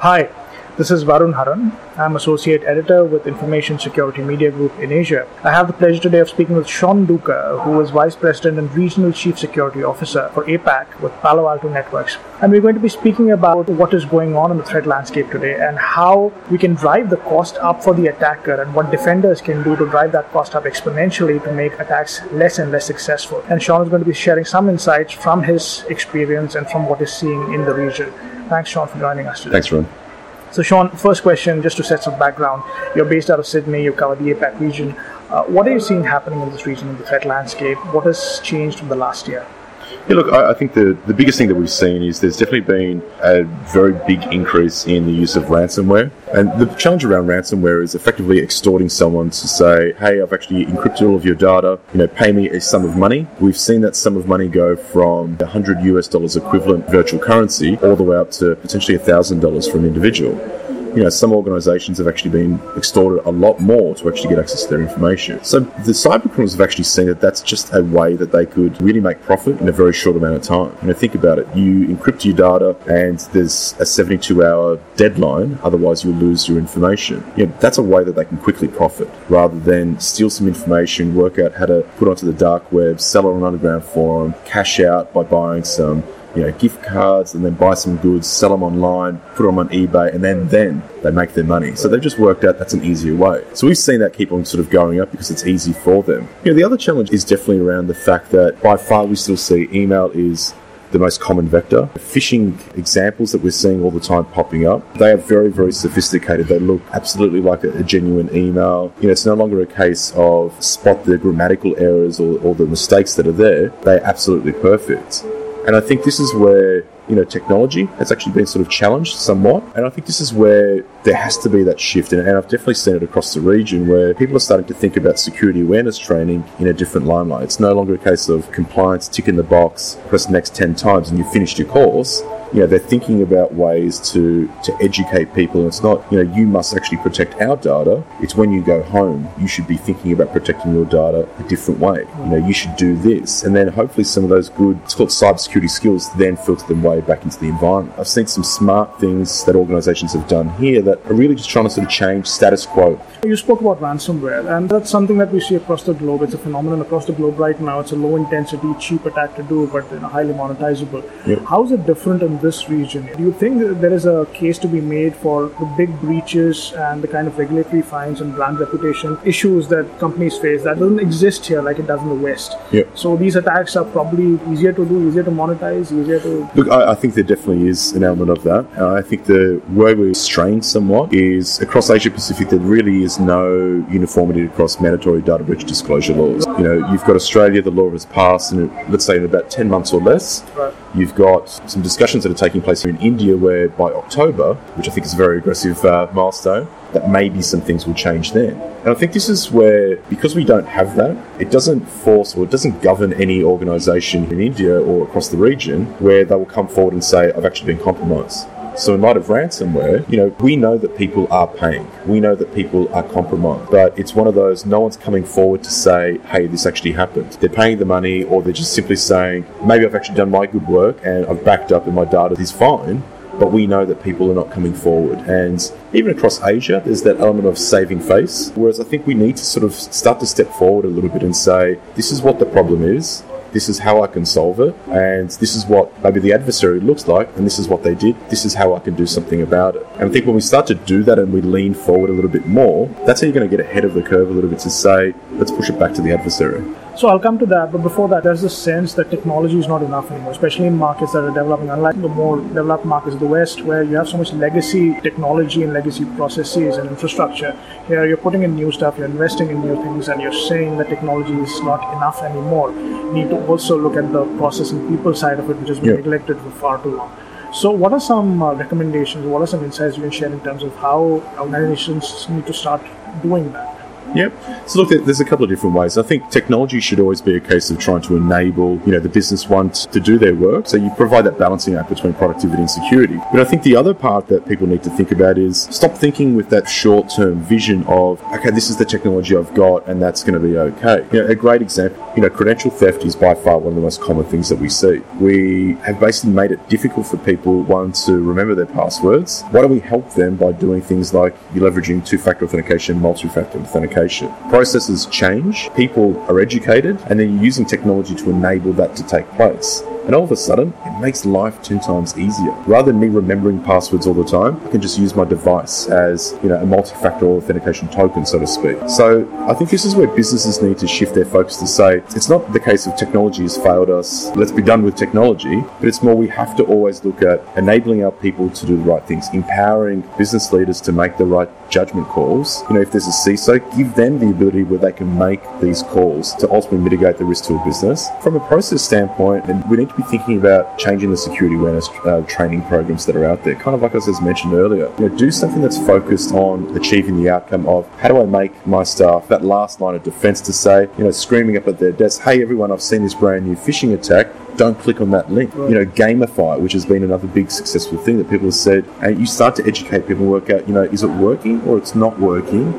Hi, this is Varun Haran. I'm Associate Editor with Information Security Media Group in Asia. I have the pleasure today of speaking with Sean Duca, who is Vice President and Regional Chief Security Officer for APAC with Palo Alto Networks. And we're going to be speaking about what is going on in the threat landscape today and how we can drive the cost up for the attacker and what defenders can do to drive that cost up exponentially to make attacks less and less successful. And Sean is going to be sharing some insights from his experience and from what he's seeing in the region. Thanks, Sean, for joining us today. Thanks, Ron. So, Sean, first question, just to set some background. You're based out of Sydney, you cover the APAC region. Uh, what are you seeing happening in this region in the threat landscape? What has changed from the last year? Yeah, look, I, I, think the, the biggest thing that we've seen is there's definitely been a very big increase in the use of ransomware. And the challenge around ransomware is effectively extorting someone to say, hey, I've actually encrypted all of your data, you know, pay me a sum of money. We've seen that sum of money go from 100 US dollars equivalent virtual currency all the way up to potentially $1,000 for an individual you know, some organisations have actually been extorted a lot more to actually get access to their information. So the cybercriminals have actually seen that that's just a way that they could really make profit in a very short amount of time. You know, think about it. You encrypt your data and there's a 72 hour deadline, otherwise you'll lose your information. You know, that's a way that they can quickly profit rather than steal some information, work out how to put onto the dark web, sell it on an underground forum, cash out by buying some you know, gift cards and then buy some goods, sell them online, put them on eBay, and then then they make their money. So they've just worked out that's an easier way. So we've seen that keep on sort of going up because it's easy for them. You know, the other challenge is definitely around the fact that by far we still see email is the most common vector. Phishing examples that we're seeing all the time popping up, they are very, very sophisticated. They look absolutely like a, a genuine email. You know, it's no longer a case of spot the grammatical errors or, or the mistakes that are there. They're absolutely perfect. And I think this is where you know technology has actually been sort of challenged somewhat. And I think this is where there has to be that shift. And, I've definitely seen it across the region where people are starting to think about security awareness training in a different limelight. It's no longer a case of compliance, tick in the box, press next 10 times and you've finished your course you know, they're thinking about ways to, to educate people. And it's not, you know, you must actually protect our data. It's when you go home, you should be thinking about protecting your data a different way. You know, you should do this. And then hopefully some of those good, it's called cybersecurity skills, then filter them way back into the environment. I've seen some smart things that organizations have done here that are really just trying to sort of change status quo. You spoke about ransomware, and that's something that we see across the globe. It's a phenomenon across the globe right now. It's a low intensity, cheap attack to do, but you know, highly monetizable. Yep. How is it different in this region? Do you think there is a case to be made for the big breaches and the kind of regulatory fines and brand reputation issues that companies face that doesn't exist here like it does in the West? Yeah. So these attacks are probably easier to do, easier to monetize, easier to. Look, I, I think there definitely is an element of that. Uh, I think the way we're strained somewhat is across Asia Pacific, there really is no uniformity across mandatory data breach disclosure laws. You know, you've got Australia, the law has passed, and let's say in about 10 months or less. Right. You've got some discussions that are taking place here in India where by October, which I think is a very aggressive uh, milestone, that maybe some things will change then. And I think this is where, because we don't have that, it doesn't force or it doesn't govern any organisation in India or across the region where they will come forward and say, I've actually been compromised. So, in light of ransomware, you know, we know that people are paying. We know that people are compromised. But it's one of those, no one's coming forward to say, hey, this actually happened. They're paying the money, or they're just simply saying, maybe I've actually done my good work and I've backed up and my data is fine. But we know that people are not coming forward. And even across Asia, there's that element of saving face. Whereas I think we need to sort of start to step forward a little bit and say, this is what the problem is this is how I can solve it, and this is what maybe the adversary looks like, and this is what they did, this is how I can do something about it. And I think when we start to do that and we lean forward a little bit more, that's how you're going to get ahead of the curve a little bit to say, let's push it back to the adversary. So I'll come to that, but before that, there's this sense that technology is not enough anymore, especially in markets that are developing, unlike the more developed markets of the West, where you have so much legacy technology and legacy processes and infrastructure. Here, you're putting in new stuff, you're investing in new things, and you're saying that technology is not enough anymore. You need to also look at the process and people side of it, which has been yeah. neglected for far too long. So, what are some uh, recommendations? What are some insights you can share in terms of how organizations need to start doing that? Yep. So look, there's a couple of different ways. I think technology should always be a case of trying to enable, you know, the business want to do their work. So you provide that balancing act between productivity and security. But I think the other part that people need to think about is stop thinking with that short-term vision of, okay, this is the technology I've got and that's going to be okay. You know, a great example, you know, credential theft is by far one of the most common things that we see. We have basically made it difficult for people, one, to remember their passwords. Why don't we help them by doing things like leveraging two-factor authentication, multi-factor authentication? Processes change, people are educated, and then you're using technology to enable that to take place. And all of a sudden, it makes life 10 times easier. Rather than me remembering passwords all the time, I can just use my device as, you know, a multi-factor authentication token, so to speak. So I think this is where businesses need to shift their focus to say, it's not the case of technology has failed us, let's be done with technology, but it's more we have to always look at enabling our people to do the right things, empowering business leaders to make the right judgment calls. You know, if there's a CISO, give them the ability where they can make these calls to ultimately mitigate the risk to a business. From a process standpoint, and we need to be thinking about changing the security awareness uh, training programs that are out there. Kind of like I was mentioned earlier, you know, do something that's focused on achieving the outcome of how do I make my staff that last line of defense to say, you know, screaming up at their desk, hey everyone, I've seen this brand new phishing attack don't click on that link. You know, gamify, which has been another big successful thing that people have said, and you start to educate people and work out, you know, is it working or it's not working?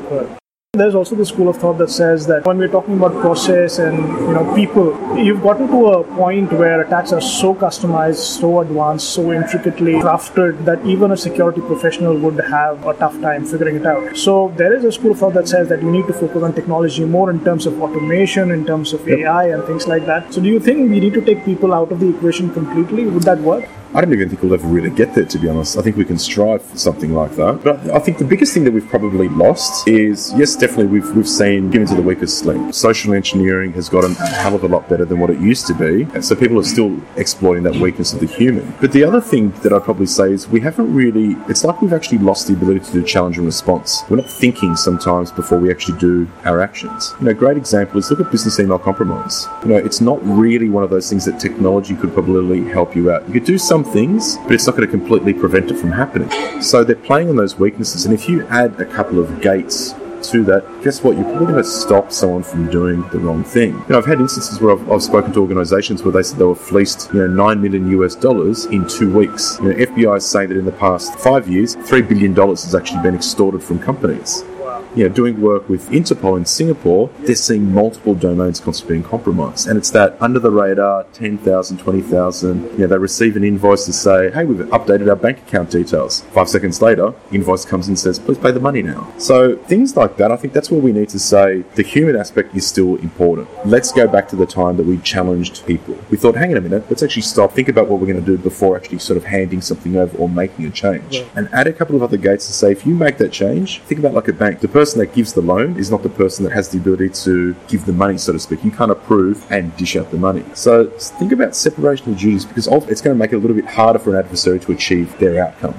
There's also the school of thought that says that when we're talking about process and you know people, you've gotten to a point where attacks are so customized, so advanced, so intricately crafted that even a security professional would have a tough time figuring it out. So there is a school of thought that says that you need to focus on technology more in terms of automation, in terms of. AI and things like that. So do you think we need to take people out of the equation completely? Would that work? I don't even think we'll ever really get there, to be honest. I think we can strive for something like that. But I think the biggest thing that we've probably lost is, yes, definitely we've, we've seen given to the weakest link. Social engineering has gotten a hell of a lot better than what it used to be. So people are still exploiting that weakness of the human. But the other thing that I'd probably say is we haven't really, it's like we've actually lost the ability to do challenge and response. We're not thinking sometimes before we actually do our actions. You know, a great example is look at business email compromise. You know, it's not really one of those things that technology could probably help you out. You could do some some things, but it's not going to completely prevent it from happening. So they're playing on those weaknesses, and if you add a couple of gates to that, guess what? You're probably going to stop someone from doing the wrong thing. You know, I've had instances where I've, I've, spoken to organizations where they said they were fleeced, you know, nine million US dollars in two weeks. You know, FBI say that in the past five years, three billion dollars has actually been extorted from companies you know, doing work with Interpol in Singapore, they're seeing multiple domains constantly being compromised. And it's that under the radar, 10,000, 20,000, you know, they receive an invoice to say, hey, we've updated our bank account details. Five seconds later, invoice comes in and says, please pay the money now. So things like that, I think that's where we need to say the human aspect is still important. Let's go back to the time that we challenged people. We thought, hang on a minute, let's actually stop, think about what we're going to do before actually sort of handing something over or making a change. Yeah. And add a couple of other gates to say, if you make that change, think about like a bank. The person that gives the loan is not the person that has the ability to give the money, so to speak. You can't approve and dish out the money. So think about separation of duties because it's going to make it a little bit harder for an adversary to achieve their outcome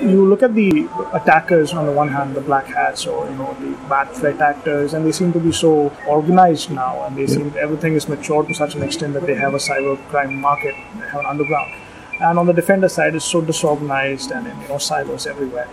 you look at the attackers on the one hand, the black hats or you know the bad threat actors, and they seem to be so organized now, and they yeah. seem everything is mature to such an extent that they have a cyber crime market, they have an underground. And on the defender side, it's so disorganized and you know silos everywhere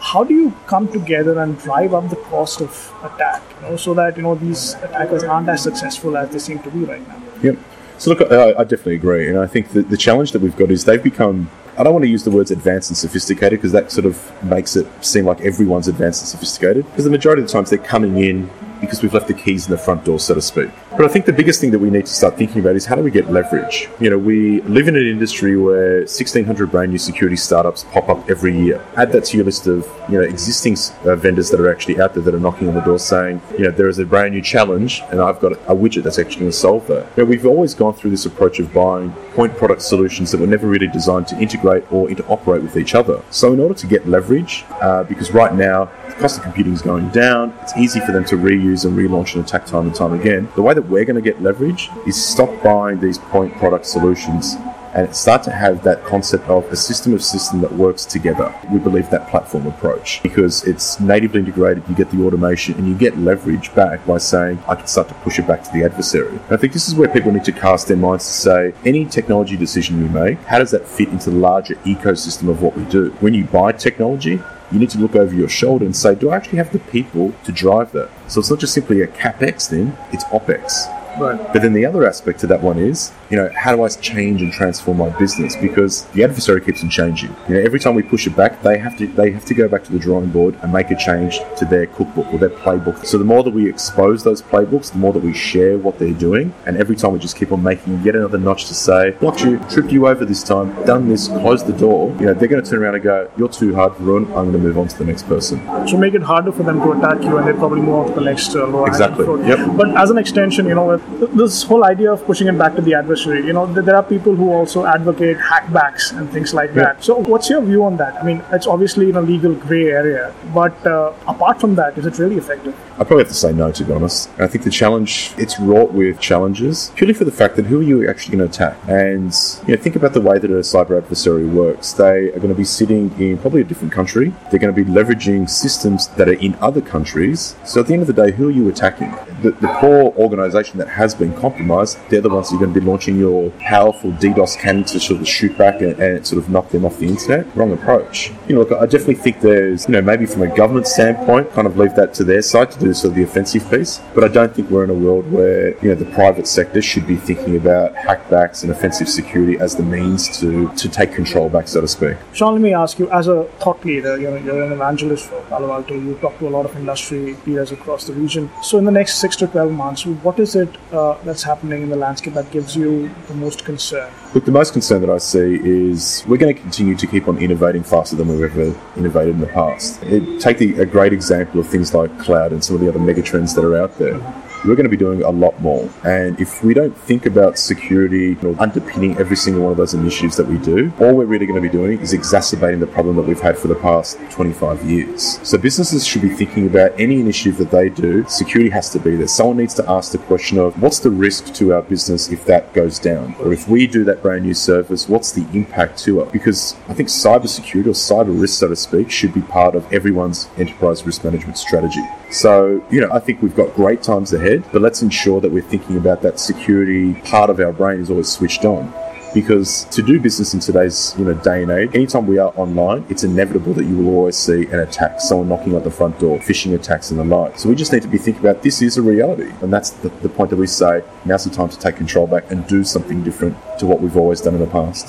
how do you come together and drive up the cost of attack you know, so that you know these attackers aren't as successful as they seem to be right now yep so look I, I definitely agree and i think that the challenge that we've got is they've become I don't want to use the words advanced and sophisticated because that sort of makes it seem like everyone's advanced and sophisticated. Because the majority of the times they're coming in because we've left the keys in the front door, so to speak. But I think the biggest thing that we need to start thinking about is how do we get leverage? You know, we live in an industry where 1,600 brand new security startups pop up every year. Add that to your list of, you know, existing uh, vendors that are actually out there that are knocking on the door saying, you know, there is a brand new challenge and I've got a widget that's actually going to solve that. You know, we've always gone through this approach of buying point product solutions that were never really designed to integrate or interoperate with each other. So in order to get leverage, uh, because right now the cost of computing is going down, it's easy for them to reuse and relaunch an attack time and time again. The way that we're going to get leverage is stop buying these point product solutions and start to have that concept of a system of system that works together. We believe that platform approach because it's natively integrated, you get the automation and you get leverage back by saying, I can start to push it back to the adversary. And I think this is where people need to cast their minds to say, any technology decision we make, how does that fit into the larger ecosystem of what we do? When you buy technology, you need to look over your shoulder and say, do I actually have the people to drive that? So it's not just simply a capex then, it's opex. Right. But then the other aspect to that one is, you know, how do I change and transform my business? Because the adversary keeps on changing. You know, every time we push it back, they have to they have to go back to the drawing board and make a change to their cookbook or their playbook. So the more that we expose those playbooks, the more that we share what they're doing, and every time we just keep on making yet another notch to say, blocked you, tripped you over this time, done this, closed the door. You know, they're going to turn around and go, you're too hard for run. I'm going to move on to the next person. So make it harder for them to attack you, and they probably move on to the next uh, lower Exactly. Yep. But as an extension, you know, this whole idea of pushing it back to the adversary, you know, there are people who also advocate hackbacks and things like Yeah. that. So what's your view on that? I mean, it's obviously in a legal grey area, but uh, apart from that, is it really effective? I probably have to say no, to be honest. I think the challenge, it's wrought with challenges, purely for the fact that who are you actually going to attack? And, you know, think about the way that a cyber adversary works. They are going to be sitting in probably a different country. They're going to be leveraging systems that are in other countries. So at the end of the day, who are you attacking? The, the poor organization that has been compromised, they're the ones who are going to be launching your powerful DDoS cannon to sort of shoot back and, and sort of knock them off the internet. Wrong approach. You know, look, I definitely think there's, you know, maybe from a government standpoint, kind of leave that to their side to do sort of the offensive piece. But I don't think we're in a world where, you know, the private sector should be thinking about hackbacks and offensive security as the means to, to take control back, so to speak. Sean, let me ask you, as a thought leader, you know, you're an evangelist for Palo Alto, you talk to a lot of industry leaders across the region. So in the next six to 12 months, what is it uh, that's happening in the landscape that gives you the most concern? Look, the most concern that I see is we're going to continue to keep on innovating faster than we've ever innovated in the past. It, take the, a great example of things like cloud and some of the other megatrends that are out there. We're going to be doing a lot more. And if we don't think about security or underpinning every single one of those initiatives that we do, all we're really going to be doing is exacerbating the problem that we've had for the past 25 years. So businesses should be thinking about any initiative that they do, security has to be there. Someone needs to ask the question of what's the risk to our business if that goes down? Or if we do that brand new service, what's the impact to it? Because I think cybersecurity or cyber risk, so to speak, should be part of everyone's enterprise risk management strategy. So, you know, I think we've got great times ahead, but let's ensure that we're thinking about that security part of our brain is always switched on. Because to do business in today's you know day and age, anytime we are online, it's inevitable that you will always see an attack, someone knocking at the front door, phishing attacks and the like. So we just need to be thinking about this is a reality, and that's the, the point that we say now's the time to take control back and do something different to what we've always done in the past.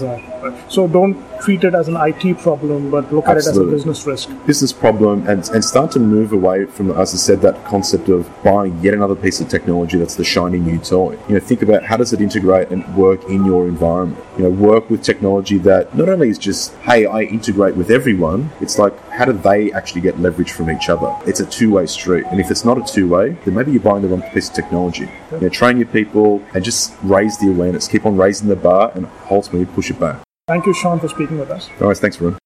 So don't treat it as an IT problem, but look Absolutely. at it as a business risk. business problem and, and start to move away from, as I said, that concept of buying yet another piece of technology that's the shiny new toy. You know, think about how does it integrate and work in your environment. Um, you know, work with technology that not only is just, hey, I integrate with everyone, it's like, how do they actually get leverage from each other? It's a two-way street. And if it's not a two-way, then maybe you're buying the wrong piece of technology. You know, train your people and just raise the awareness. Keep on raising the bar and ultimately push it back. Thank you, Sean, for speaking with us. All right, thanks, Ron.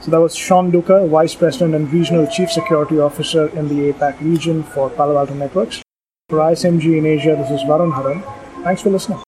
So that was Sean Duca, Vice President and Regional Chief Security Officer in the APAC region for Palo Alto Networks. For ISMG in Asia, this is Varun Haran. Thanks for listening.